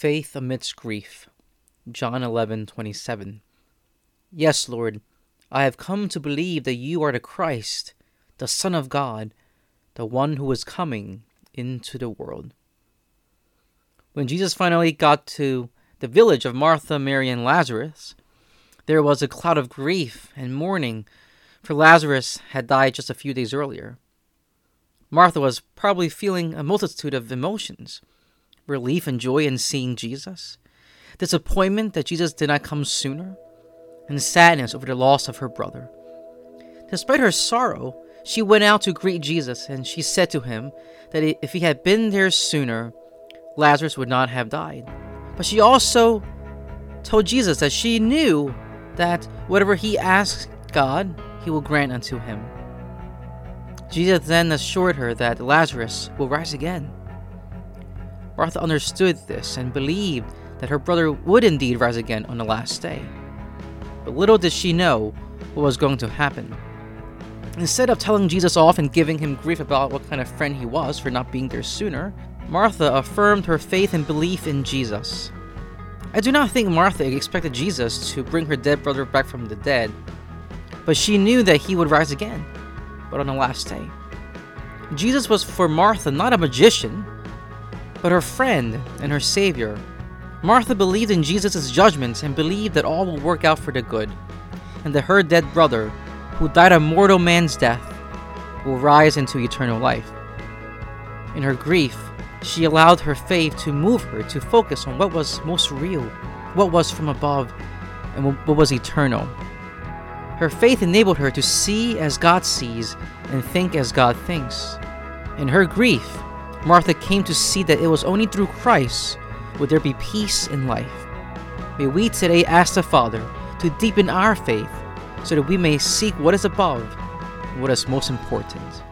Faith amidst grief. John 11:27. Yes, Lord, I have come to believe that you are the Christ, the Son of God, the one who is coming into the world. When Jesus finally got to the village of Martha, Mary, and Lazarus, there was a cloud of grief and mourning, for Lazarus had died just a few days earlier. Martha was probably feeling a multitude of emotions relief and joy in seeing Jesus, disappointment that Jesus did not come sooner, and sadness over the loss of her brother. Despite her sorrow, she went out to greet Jesus and she said to him that if he had been there sooner, Lazarus would not have died. But she also told Jesus that she knew that whatever he asks God, he will grant unto him. Jesus then assured her that Lazarus will rise again. Martha understood this and believed that her brother would indeed rise again on the last day. But little did she know what was going to happen. Instead of telling Jesus off and giving him grief about what kind of friend he was for not being there sooner, Martha affirmed her faith and belief in Jesus. I do not think Martha expected Jesus to bring her dead brother back from the dead, but she knew that he would rise again but on the last day. Jesus was for Martha not a magician, but her friend and her Savior. Martha believed in Jesus' judgments and believed that all will work out for the good, and that her dead brother, who died a mortal man's death, will rise into eternal life. In her grief, she allowed her faith to move her to focus on what was most real, what was from above, and what was eternal. Her faith enabled her to see as God sees and think as God thinks. In her grief, Martha came to see that it was only through Christ would there be peace in life. May we today ask the Father to deepen our faith so that we may seek what is above what is most important.